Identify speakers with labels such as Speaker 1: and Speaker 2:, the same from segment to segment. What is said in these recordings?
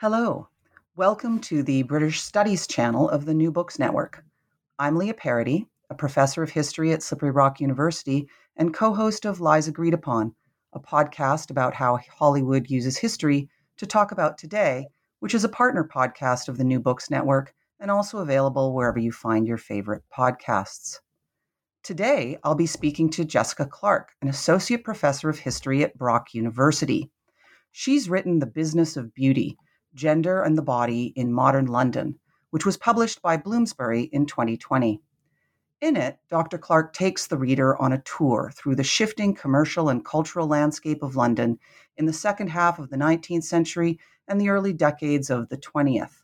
Speaker 1: Hello. Welcome to the British Studies channel of the New Books Network. I'm Leah Parody, a professor of history at Slippery Rock University and co host of Lies Agreed Upon, a podcast about how Hollywood uses history to talk about today, which is a partner podcast of the New Books Network and also available wherever you find your favorite podcasts. Today, I'll be speaking to Jessica Clark, an associate professor of history at Brock University. She's written The Business of Beauty Gender and the Body in Modern London, which was published by Bloomsbury in 2020. In it, Dr. Clark takes the reader on a tour through the shifting commercial and cultural landscape of London in the second half of the 19th century and the early decades of the 20th.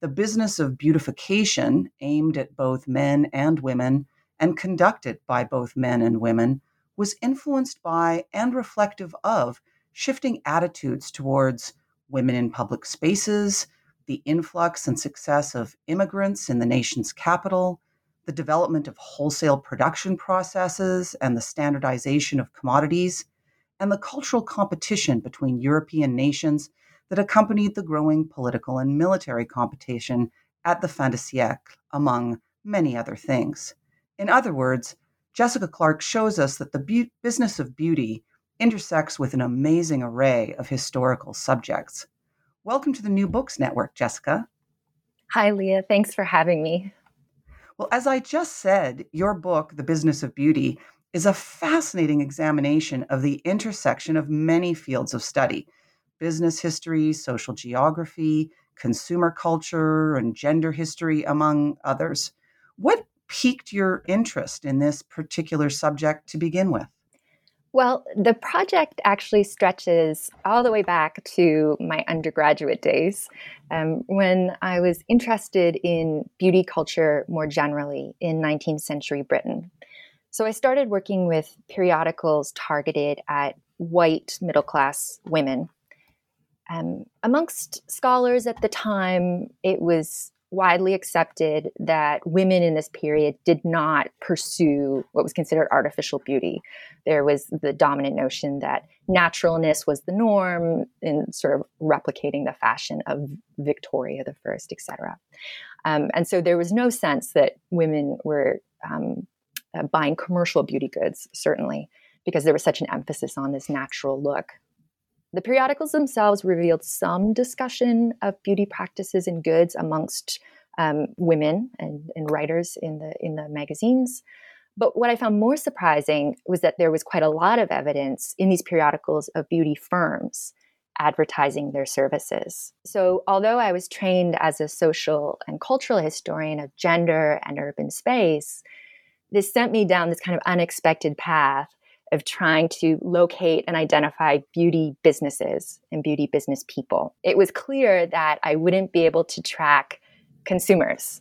Speaker 1: The business of beautification, aimed at both men and women and conducted by both men and women, was influenced by and reflective of shifting attitudes towards women in public spaces, the influx and success of immigrants in the nation's capital, the development of wholesale production processes and the standardization of commodities, and the cultural competition between European nations that accompanied the growing political and military competition at the fin de siècle, among many other things. In other words, Jessica Clark shows us that the bu- business of beauty intersects with an amazing array of historical subjects. Welcome to the New Books Network, Jessica.
Speaker 2: Hi, Leah. Thanks for having me.
Speaker 1: Well, as I just said, your book, The Business of Beauty, is a fascinating examination of the intersection of many fields of study business history, social geography, consumer culture, and gender history, among others. What piqued your interest in this particular subject to begin with?
Speaker 2: Well, the project actually stretches all the way back to my undergraduate days um, when I was interested in beauty culture more generally in 19th century Britain. So I started working with periodicals targeted at white middle class women. Um, amongst scholars at the time, it was widely accepted that women in this period did not pursue what was considered artificial beauty. There was the dominant notion that naturalness was the norm in sort of replicating the fashion of Victoria the First, etc. Um, and so there was no sense that women were um, uh, buying commercial beauty goods, certainly, because there was such an emphasis on this natural look. The periodicals themselves revealed some discussion of beauty practices and goods amongst um, women and, and writers in the in the magazines. But what I found more surprising was that there was quite a lot of evidence in these periodicals of beauty firms advertising their services. So, although I was trained as a social and cultural historian of gender and urban space, this sent me down this kind of unexpected path of trying to locate and identify beauty businesses and beauty business people. It was clear that I wouldn't be able to track consumers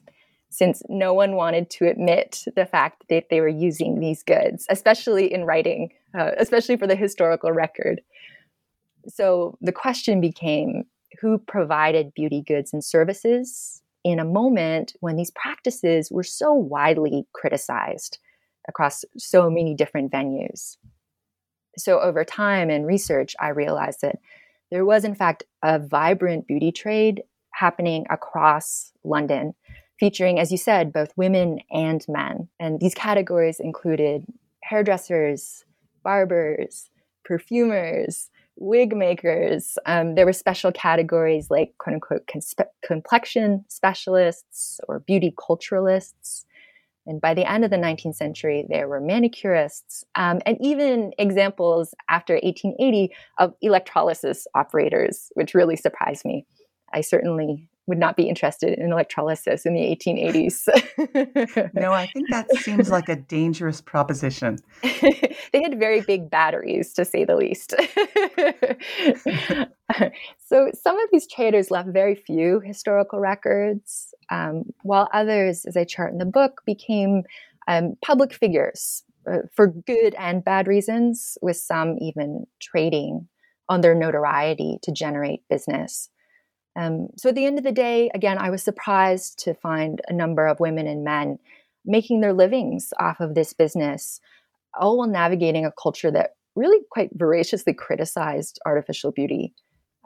Speaker 2: since no one wanted to admit the fact that they were using these goods, especially in writing, uh, especially for the historical record. So the question became who provided beauty goods and services in a moment when these practices were so widely criticized across so many different venues. So, over time and research, I realized that there was, in fact, a vibrant beauty trade happening across London, featuring, as you said, both women and men. And these categories included hairdressers, barbers, perfumers, wig makers. Um, there were special categories like quote unquote complexion specialists or beauty culturalists. And by the end of the 19th century, there were manicurists um, and even examples after 1880 of electrolysis operators, which really surprised me. I certainly would not be interested in electrolysis in the 1880s.
Speaker 1: no, I think that seems like a dangerous proposition.
Speaker 2: they had very big batteries, to say the least. so, some of these traders left very few historical records, um, while others, as I chart in the book, became um, public figures uh, for good and bad reasons, with some even trading on their notoriety to generate business. Um, so at the end of the day, again, I was surprised to find a number of women and men making their livings off of this business, all while navigating a culture that really quite voraciously criticized artificial beauty.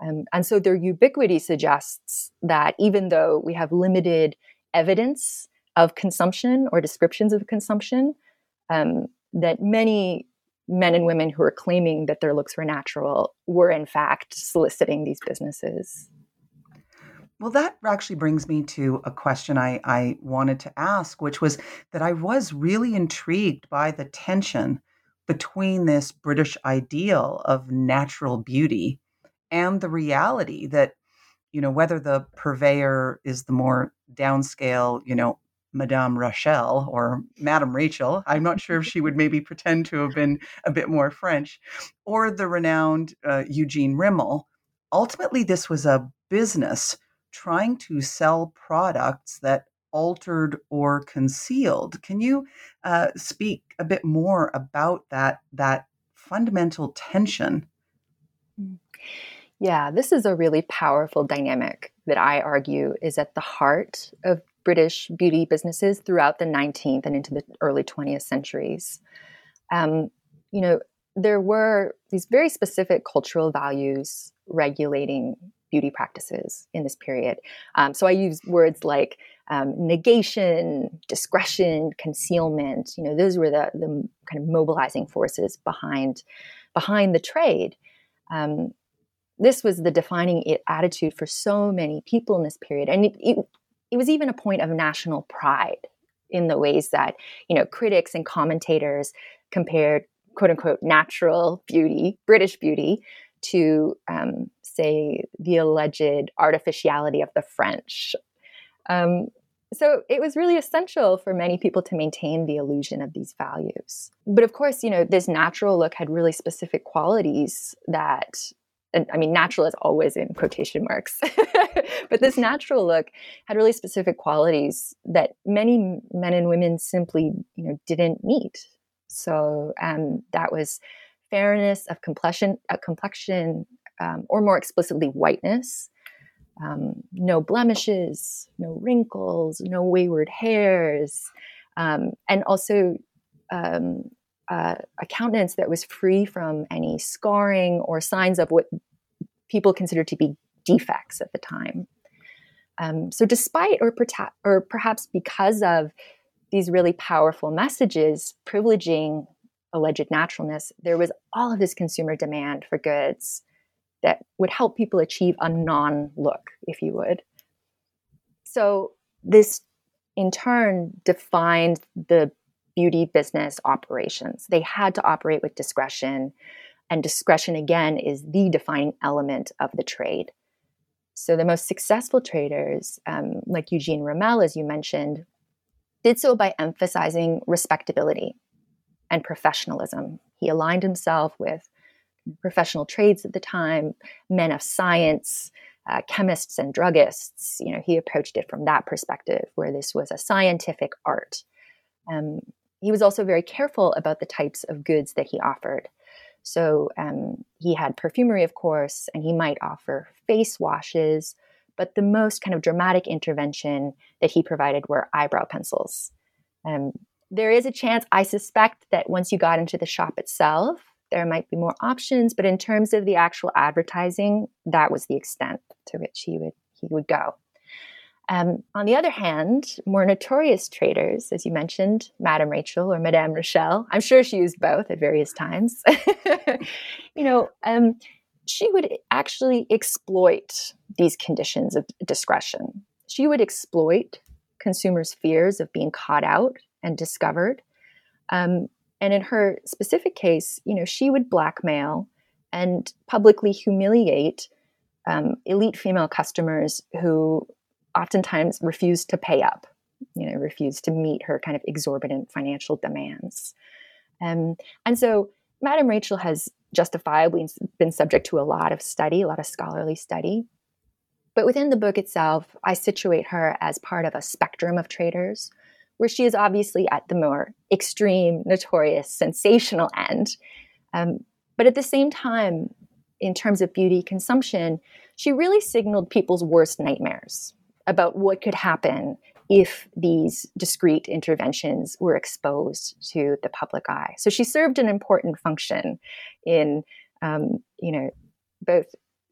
Speaker 2: Um, and so their ubiquity suggests that even though we have limited evidence of consumption or descriptions of consumption, um, that many men and women who are claiming that their looks were natural were in fact soliciting these businesses.
Speaker 1: Well, that actually brings me to a question I, I wanted to ask, which was that I was really intrigued by the tension between this British ideal of natural beauty and the reality that, you know, whether the purveyor is the more downscale, you know, Madame Rachel or Madame Rachel. I'm not sure if she would maybe pretend to have been a bit more French, or the renowned uh, Eugene Rimmel. Ultimately, this was a business trying to sell products that altered or concealed. Can you uh, speak a bit more about that that fundamental tension?
Speaker 2: Mm. Yeah, this is a really powerful dynamic that I argue is at the heart of British beauty businesses throughout the 19th and into the early 20th centuries. Um, you know, there were these very specific cultural values regulating beauty practices in this period. Um, so I use words like um, negation, discretion, concealment. You know, those were the, the kind of mobilizing forces behind behind the trade. Um, this was the defining attitude for so many people in this period, and it, it, it was even a point of national pride in the ways that you know critics and commentators compared quote unquote natural beauty, British beauty, to um, say the alleged artificiality of the French. Um, so it was really essential for many people to maintain the illusion of these values. But of course, you know, this natural look had really specific qualities that I mean, natural is always in quotation marks, but this natural look had really specific qualities that many men and women simply, you know, didn't meet. So um, that was fairness of complexion, uh, complexion um, or more explicitly, whiteness. Um, no blemishes, no wrinkles, no wayward hairs, um, and also um, uh, a countenance that was free from any scarring or signs of what people considered to be defects at the time. Um, so, despite or, or perhaps because of these really powerful messages privileging alleged naturalness, there was all of this consumer demand for goods that would help people achieve a non look, if you would. So, this in turn defined the beauty business operations. They had to operate with discretion, and discretion, again, is the defining element of the trade. So, the most successful traders, um, like Eugene Rimmel, as you mentioned, did so by emphasizing respectability and professionalism. He aligned himself with professional trades at the time, men of science, uh, chemists and druggists. You know, he approached it from that perspective, where this was a scientific art. Um, he was also very careful about the types of goods that he offered. So um, he had perfumery, of course, and he might offer face washes, but the most kind of dramatic intervention that he provided were eyebrow pencils. Um, there is a chance, I suspect, that once you got into the shop itself, there might be more options, but in terms of the actual advertising, that was the extent to which he would he would go. Um, on the other hand, more notorious traders, as you mentioned, Madame Rachel or Madame Rochelle, I'm sure she used both at various times. you know, um, she would actually exploit these conditions of discretion. She would exploit consumers' fears of being caught out and discovered. Um, and in her specific case, you know, she would blackmail and publicly humiliate um, elite female customers who oftentimes refused to pay up, you know, refused to meet her kind of exorbitant financial demands. Um, and so Madame Rachel has justifiably been subject to a lot of study, a lot of scholarly study. But within the book itself, I situate her as part of a spectrum of traders, where she is obviously at the more extreme, notorious, sensational end. Um, but at the same time, in terms of beauty consumption, she really signaled people's worst nightmares about what could happen if these discrete interventions were exposed to the public eye. So she served an important function in, um, you know, both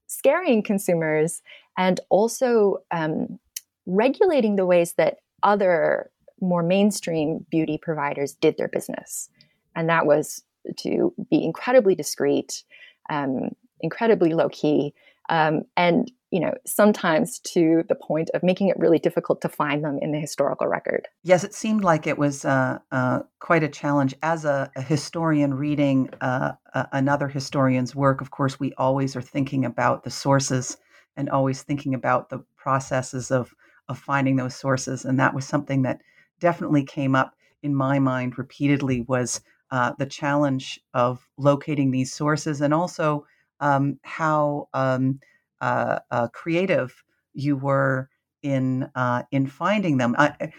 Speaker 2: scaring consumers and also um, regulating the ways that other more mainstream beauty providers did their business. And that was to be incredibly discreet, um, incredibly low key, um, and you know, sometimes to the point of making it really difficult to find them in the historical record.
Speaker 1: Yes, it seemed like it was uh, uh, quite a challenge. As a, a historian reading uh, another historian's work, of course, we always are thinking about the sources and always thinking about the processes of of finding those sources. And that was something that definitely came up in my mind repeatedly was uh, the challenge of locating these sources and also um, how um, uh, uh, creative you were in uh, in finding them. I,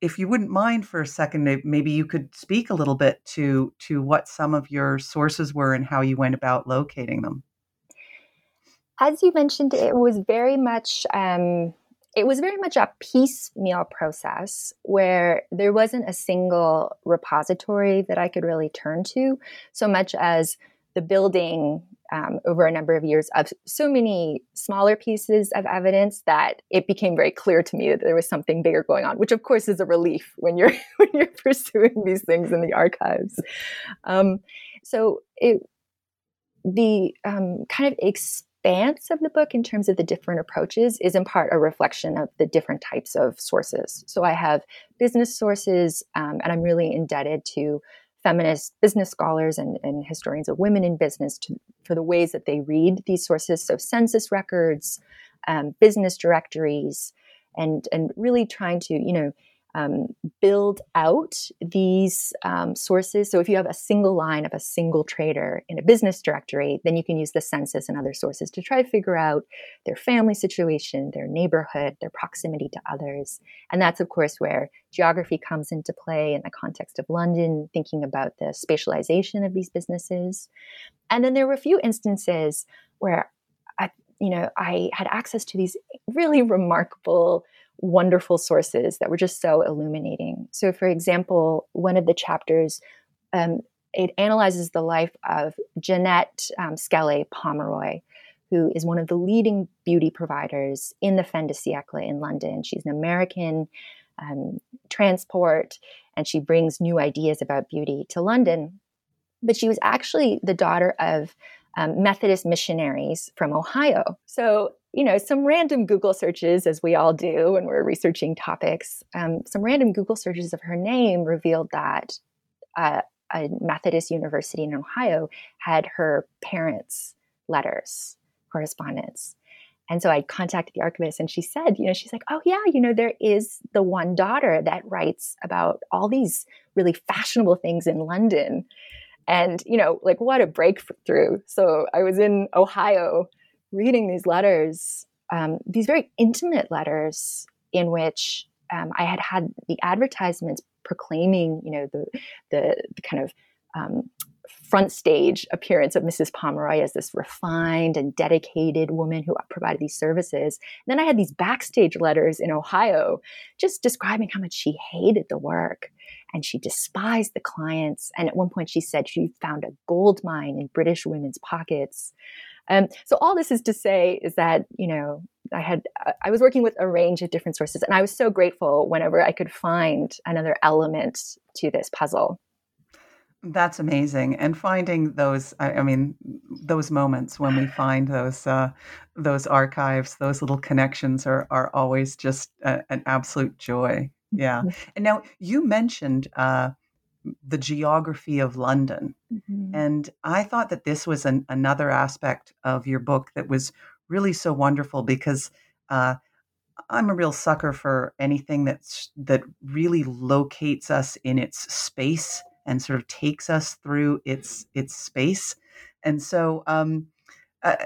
Speaker 1: if you wouldn't mind for a second, maybe you could speak a little bit to to what some of your sources were and how you went about locating them.
Speaker 2: As you mentioned, it was very much um, it was very much a piecemeal process where there wasn't a single repository that I could really turn to, so much as the building um, over a number of years of so many smaller pieces of evidence that it became very clear to me that there was something bigger going on, which of course is a relief when you're when you're pursuing these things in the archives. Um, so it, the um, kind of expanse of the book in terms of the different approaches is in part a reflection of the different types of sources. So I have business sources, um, and I'm really indebted to feminist business scholars and, and historians of women in business to, for the ways that they read these sources. So, census records, um, business directories, and and really trying to you know um, build out these um, sources. So if you have a single line of a single trader in a business directory, then you can use the census and other sources to try to figure out their family situation, their neighborhood, their proximity to others. And that's, of course, where geography comes into play in the context of London, thinking about the spatialization of these businesses. And then there were a few instances where I, you know, I had access to these really remarkable wonderful sources that were just so illuminating. So, for example, one of the chapters um, it analyzes the life of Jeanette um, Pomeroy, who is one of the leading beauty providers in the fin de siècle in London. She's an American um, transport, and she brings new ideas about beauty to London. But she was actually the daughter of um, Methodist missionaries from Ohio. So you know, some random Google searches, as we all do when we're researching topics, um, some random Google searches of her name revealed that uh, a Methodist university in Ohio had her parents' letters, correspondence. And so I contacted the archivist and she said, you know, she's like, oh, yeah, you know, there is the one daughter that writes about all these really fashionable things in London. And, you know, like what a breakthrough. So I was in Ohio reading these letters, um, these very intimate letters in which um, I had had the advertisements proclaiming, you know, the the, the kind of um, front stage appearance of Mrs. Pomeroy as this refined and dedicated woman who provided these services. And then I had these backstage letters in Ohio just describing how much she hated the work and she despised the clients. And at one point she said she found a gold mine in British women's pockets. Um, so all this is to say is that you know I had I was working with a range of different sources, and I was so grateful whenever I could find another element to this puzzle.
Speaker 1: That's amazing, and finding those. I, I mean, those moments when we find those uh, those archives, those little connections are are always just a, an absolute joy. Yeah. Mm-hmm. And now you mentioned uh, the geography of London, mm-hmm. and I thought that this was an, another aspect of your book that was really so wonderful because. Uh, I'm a real sucker for anything that's that really locates us in its space and sort of takes us through its its space. And so, um, uh,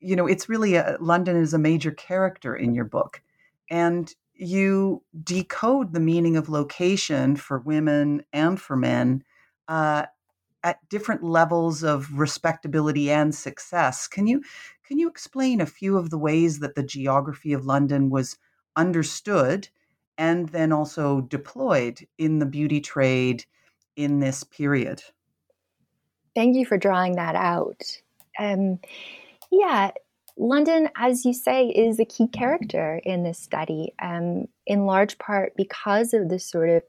Speaker 1: you know, it's really a, London is a major character in your book, and you decode the meaning of location for women and for men uh, at different levels of respectability and success. Can you can you explain a few of the ways that the geography of London was understood and then also deployed in the beauty trade in this period?
Speaker 2: Thank you for drawing that out. Um, yeah, London, as you say, is a key character in this study, um, in large part because of the sort of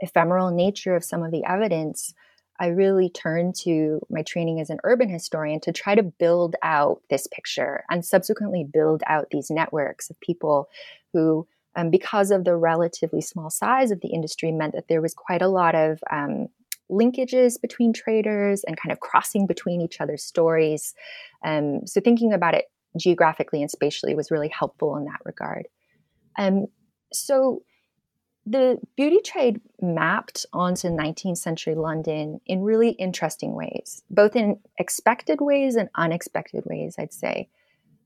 Speaker 2: ephemeral nature of some of the evidence. I really turned to my training as an urban historian to try to build out this picture and subsequently build out these networks of people who, um, because of the relatively small size of the industry, meant that there was quite a lot of um, linkages between traders and kind of crossing between each other's stories. Um, so thinking about it geographically and spatially was really helpful in that regard. Um, so the beauty trade mapped onto 19th century London in really interesting ways, both in expected ways and unexpected ways, I'd say.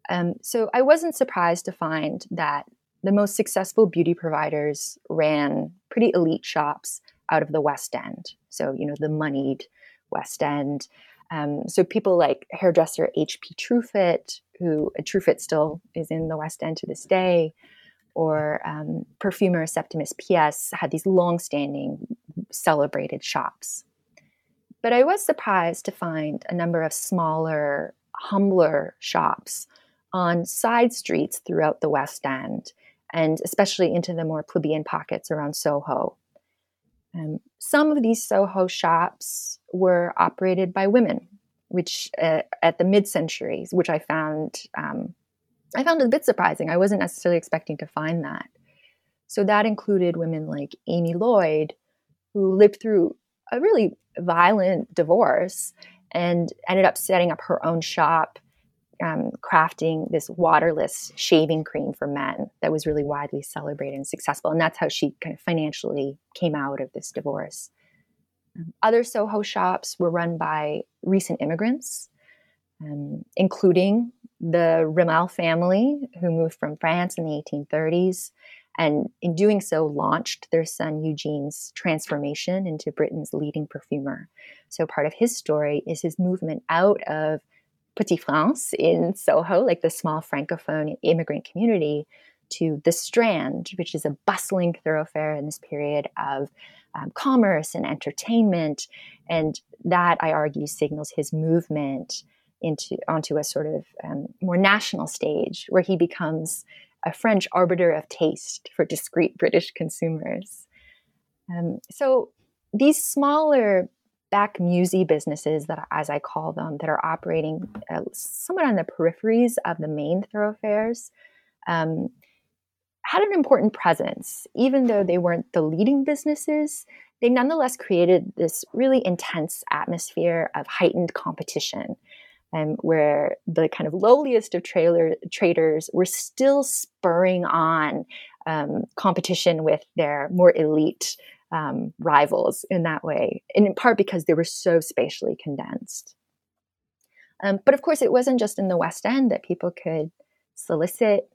Speaker 2: Um, so I wasn't surprised to find that the most successful beauty providers ran pretty elite shops out of the West End. So, you know, the moneyed West End. Um, so people like hairdresser H.P. Truefitt, who Truefitt still is in the West End to this day, or um, perfumer Septimus Piesse had these long-standing celebrated shops. But I was surprised to find a number of smaller, humbler shops on side streets throughout the West End, and especially into the more plebeian pockets around Soho. Um, some of these Soho shops were operated by women, which uh, at the mid-centuries, which I found um, I found a bit surprising. I wasn't necessarily expecting to find that. So that included women like Amy Lloyd, who lived through a really violent divorce and ended up setting up her own shop um, crafting this waterless shaving cream for men that was really widely celebrated and successful. And that's how she kind of financially came out of this divorce. Um, other Soho shops were run by recent immigrants, um, including the Rimmel family, who moved from France in the 1830s. And in doing so, launched their son Eugene's transformation into Britain's leading perfumer. So, part of his story is his movement out of Petit France in Soho, like the small francophone immigrant community, to the Strand, which is a bustling thoroughfare in this period of um, commerce and entertainment. And that, I argue, signals his movement into onto a sort of um, more national stage where he becomes a French arbiter of taste for discreet British consumers. Um, so these smaller back musy businesses that, as I call them, that are operating uh, somewhat on the peripheries of the main thoroughfares, um, had an important presence. Even though they weren't the leading businesses, they nonetheless created this really intense atmosphere of heightened competition. Um, where the kind of lowliest of trailer, traders were still spurring on um, competition with their more elite um, rivals in that way, and in part because they were so spatially condensed. Um, but of course, it wasn't just in the West End that people could solicit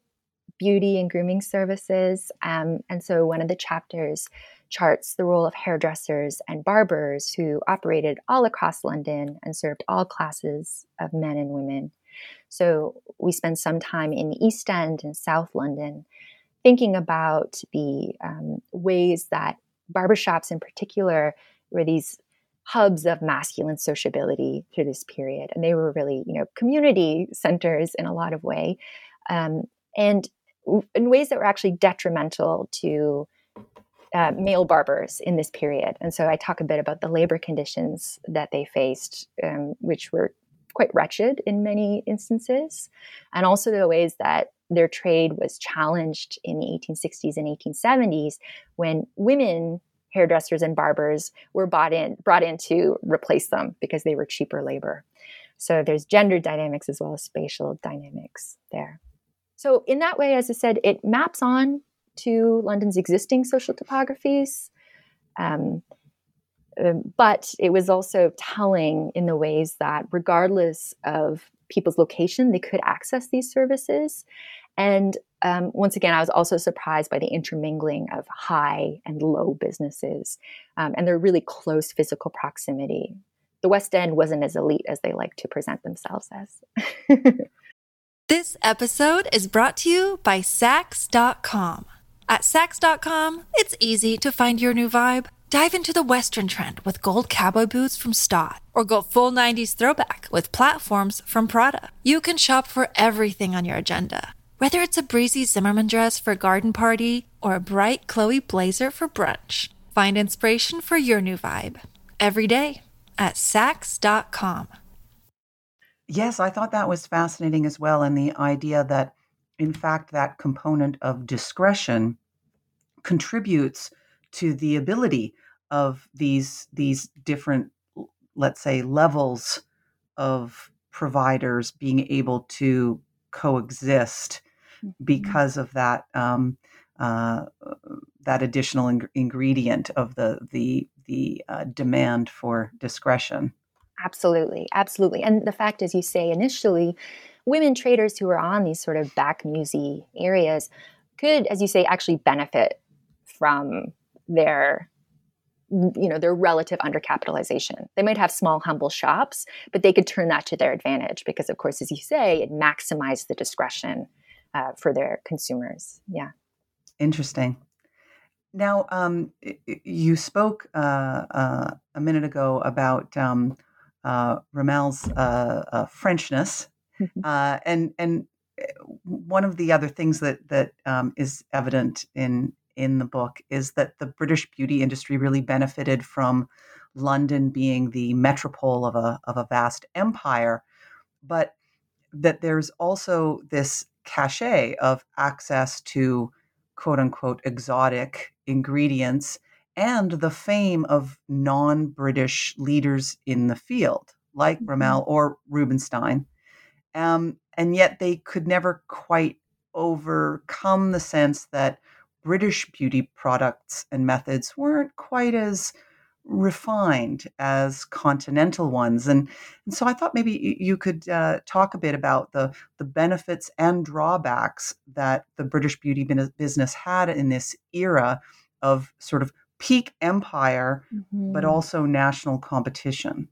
Speaker 2: beauty and grooming services. Um, and so one of the chapters charts the role of hairdressers and barbers who operated all across London and served all classes of men and women. So we spend some time in the East End and South London thinking about the um, ways that barbershops in particular were these hubs of masculine sociability through this period and they were really you know community centers in a lot of way um, and in ways that were actually detrimental to uh, male barbers in this period. And so I talk a bit about the labor conditions that they faced, um, which were quite wretched in many instances, and also the ways that their trade was challenged in the 1860s and 1870s when women hairdressers and barbers were bought in brought in to replace them because they were cheaper labor. So there's gender dynamics as well as spatial dynamics there. So in that way, as I said, it maps on to London's existing social topographies. Um, um, but it was also telling in the ways that, regardless of people's location, they could access these services. And um, once again, I was also surprised by the intermingling of high and low businesses um, and their really close physical proximity. The West End wasn't as elite as they like to present themselves as.
Speaker 3: this episode is brought to you by Saks.com. At Saks.com, it's easy to find your new vibe. Dive into the Western trend with gold cowboy boots from Staud, or go full 90s throwback with platforms from Prada. You can shop for everything on your agenda, whether it's a breezy Zimmermann dress for a garden party or a bright Chloe blazer for brunch. Find inspiration for your new vibe every day at Saks.com.
Speaker 1: Yes, I thought that was fascinating as well. And the idea that, in fact, that component of discretion contributes to the ability of these these different let's say levels of providers being able to coexist. Because of that um, uh, that additional in- ingredient of the the the uh, demand for discretion.
Speaker 2: Absolutely, absolutely, and the fact, as you say initially, women traders who are on these sort of back musy areas could, as you say, actually benefit from their you know their relative undercapitalization. They might have small humble shops but they could turn that to their advantage because of course as you say it maximized the discretion uh, for their consumers. Yeah.
Speaker 1: Interesting. Now um, you spoke uh, uh, a minute ago about um, uh, Rimmel's uh, uh, frenchness mm-hmm. and and one of the other things that that um, is evident in in the book is that the British beauty industry really benefited from London being the metropole of a, of a vast empire, but that there's also this cachet of access to quote unquote exotic ingredients and the fame of non British leaders in the field, like mm-hmm. Rimmel or Rubinstein. Um, and yet they could never quite overcome the sense that British beauty products and methods weren't quite as refined as continental ones. And, and so I thought maybe you could uh, talk a bit about the, the benefits and drawbacks that the British beauty business had in this era of sort of peak empire, mm-hmm. but also national competition.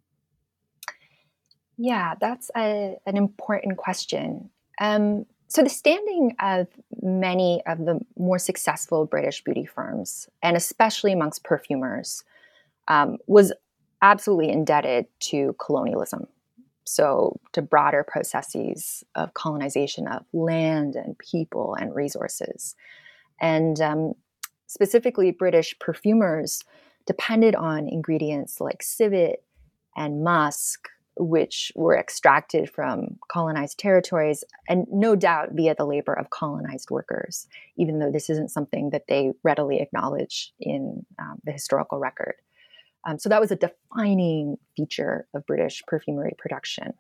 Speaker 2: Yeah, that's a, an important question. Um, so, the standing of many of the more successful British beauty firms, and especially amongst perfumers, um, was absolutely indebted to colonialism. So, to broader processes of colonization of land and people and resources. And um, specifically, British perfumers depended on ingredients like civet and musk which were extracted from colonized territories, and no doubt via the labor of colonized workers, even though this isn't something that they readily acknowledge in um, the historical record. Um, so that was a defining feature of British perfumery production.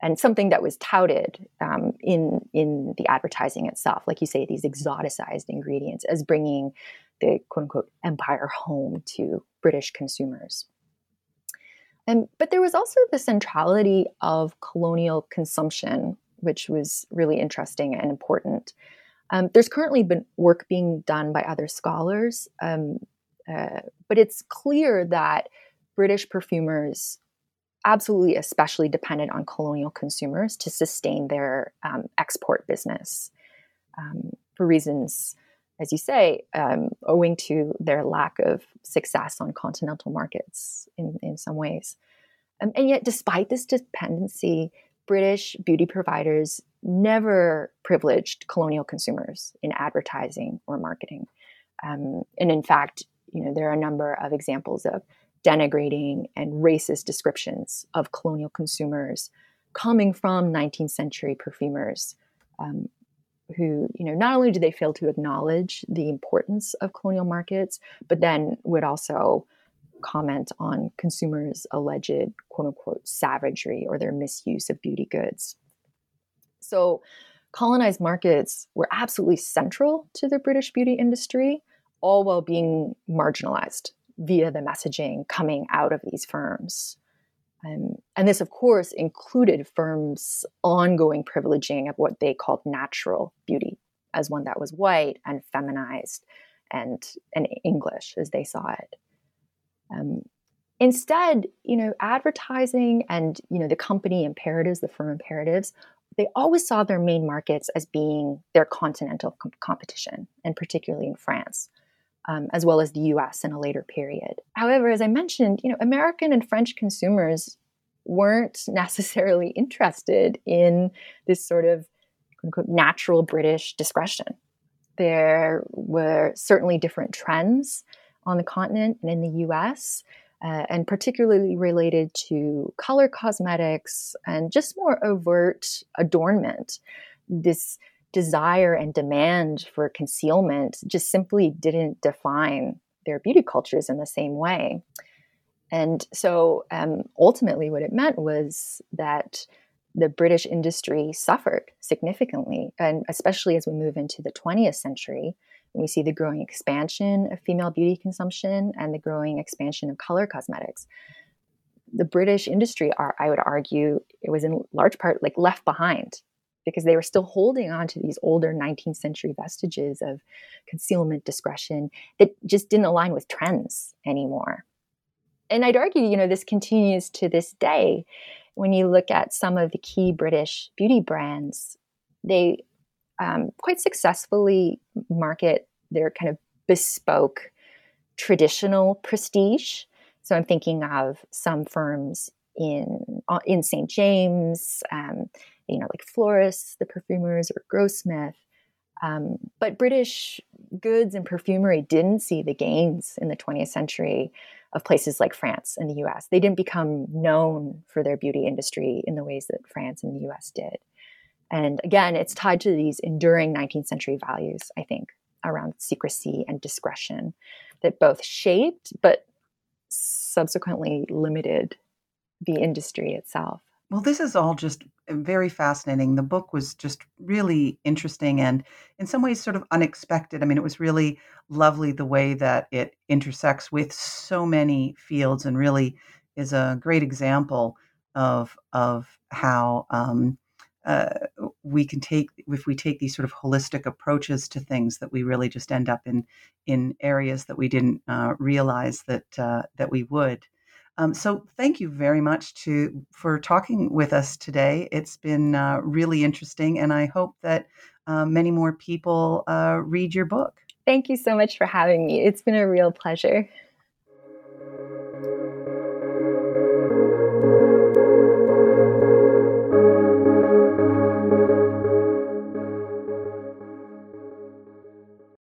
Speaker 2: And something that was touted um, in in the advertising itself, like you say, these exoticized ingredients as bringing the quote unquote empire home to British consumers. And, but there was also the centrality of colonial consumption, which was really interesting and important. Um, there's currently been work being done by other scholars, um, uh, but it's clear that British perfumers absolutely especially depended on colonial consumers to sustain their um, export business um, for reasons as you say, um, owing to their lack of success on continental markets in, in some ways. Um, and yet, despite this dependency, British beauty providers never privileged colonial consumers in advertising or marketing. Um, and in fact, you know, there are a number of examples of denigrating and racist descriptions of colonial consumers coming from 19th century perfumers um, who, you know, not only do they fail to acknowledge the importance of colonial markets, but then would also comment on consumers' alleged quote unquote savagery or their misuse of beauty goods. So, colonized markets were absolutely central to the British beauty industry, all while being marginalized via the messaging coming out of these firms. Um, and this, of course, included firms' ongoing privileging of what they called natural beauty as one that was white and feminized and, and English as they saw it. Um, instead, you know, advertising and you know the company imperatives, the firm imperatives, they always saw their main markets as being their continental com- competition, and particularly in France um, as well as the US in a later period. However, as I mentioned, you know, American and French consumers weren't necessarily interested in this sort of unquote, natural British discretion. There were certainly different trends on the continent and in the US, uh, and particularly related to color cosmetics and just more overt adornment. This desire and demand for concealment just simply didn't define their beauty cultures in the same way. And so um, ultimately, what it meant was that the British industry suffered significantly, and especially as we move into the 20th century, we see the growing expansion of female beauty consumption and the growing expansion of color cosmetics. The British industry, are, I would argue, it was in large part like left behind because they were still holding on to these older 19th century vestiges of concealment discretion that just didn't align with trends anymore. And I'd argue, you know, this continues to this day. When you look at some of the key British beauty brands, they um, quite successfully market their kind of bespoke traditional prestige. So I'm thinking of some firms in uh, in St. James, um, you know, like Floris, the perfumers, or Grossmith. Um, but British goods and perfumery didn't see the gains in the 20th century of places like France and the US. They didn't become known for their beauty industry in the ways that France and the US did. And again, it's tied to these enduring 19th century values, I think, around secrecy and discretion that both shaped but subsequently limited the industry itself.
Speaker 1: Well, this is all just very fascinating. The book was just really interesting and, in some ways, sort of unexpected. I mean, it was really lovely the way that it intersects with so many fields and really is a great example of of how um, uh, we can take if we take these sort of holistic approaches to things that we really just end up in in areas that we didn't uh, realize that uh, that we would. Um, so thank you very much to for talking with us today. It's been uh, really interesting, and I hope that uh, many more people uh, read your book.
Speaker 2: Thank you so much for having me. It's been a real pleasure.